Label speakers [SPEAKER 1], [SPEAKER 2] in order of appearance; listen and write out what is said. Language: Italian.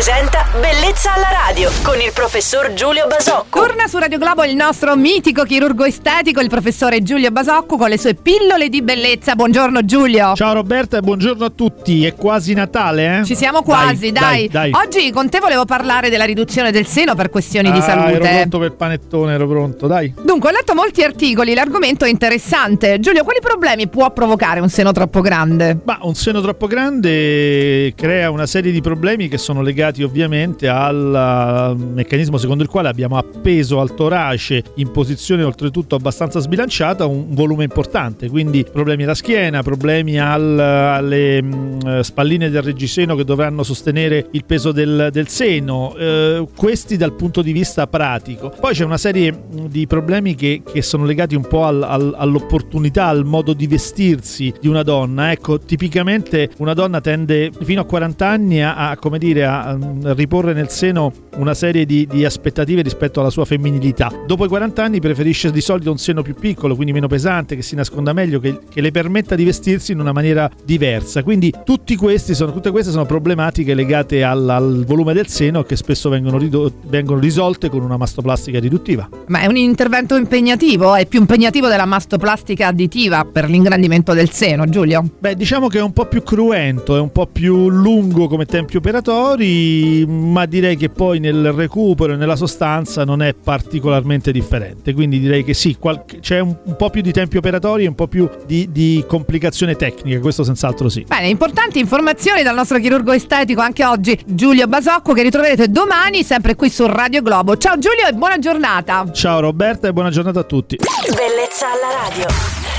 [SPEAKER 1] presenta Bellezza alla radio con il professor Giulio Basocco.
[SPEAKER 2] Torna su Radio Globo il nostro mitico chirurgo estetico, il professore Giulio Basocco, con le sue pillole di bellezza. Buongiorno Giulio.
[SPEAKER 3] Ciao Roberta e buongiorno a tutti. È quasi Natale, eh?
[SPEAKER 2] Ci siamo quasi, dai.
[SPEAKER 3] dai, dai.
[SPEAKER 2] Oggi con te volevo parlare della riduzione del seno per questioni di
[SPEAKER 3] Ah,
[SPEAKER 2] salute.
[SPEAKER 3] Ero pronto per il panettone, ero pronto, dai.
[SPEAKER 2] Dunque, ho letto molti articoli, l'argomento è interessante. Giulio, quali problemi può provocare un seno troppo grande?
[SPEAKER 3] Ma un seno troppo grande crea una serie di problemi che sono legati ovviamente al uh, meccanismo secondo il quale abbiamo appeso al torace in posizione oltretutto abbastanza sbilanciata un volume importante, quindi problemi alla schiena, problemi al- alle mm, spalline del reggiseno che dovranno sostenere il peso del, del seno, eh, questi dal punto di vista pratico. Poi c'è una serie mm, di problemi che, che sono legati un po' al- al- all'opportunità, al modo di vestirsi di una donna. Ecco, tipicamente una donna tende fino a 40 anni a, a, come dire, a, mm, riporre nel seno una serie di, di aspettative rispetto alla sua femminilità. Dopo i 40 anni preferisce di solito un seno più piccolo, quindi meno pesante, che si nasconda meglio, che, che le permetta di vestirsi in una maniera diversa. Quindi tutti questi sono, tutte queste sono problematiche legate al, al volume del seno che spesso vengono, rido- vengono risolte con una mastoplastica riduttiva.
[SPEAKER 2] Ma è un intervento impegnativo? È più impegnativo della mastoplastica additiva per l'ingrandimento del seno, Giulio?
[SPEAKER 3] Beh, diciamo che è un po' più cruento, è un po' più lungo come tempi operatori, ma direi che poi nel recupero e nella sostanza non è particolarmente differente. Quindi direi che sì, qualche- c'è un, un po' più di tempi operatori e un po' più di, di complicazione tecnica, questo senz'altro sì.
[SPEAKER 2] Bene, importanti informazioni dal nostro chirurgo estetico anche oggi, Giulio Basocco, che ritroverete domani sempre qui su Radio Globo. Ciao Giulio e buona giornata!
[SPEAKER 3] Ciao Roberta e buona giornata a tutti.
[SPEAKER 1] Bellezza alla radio.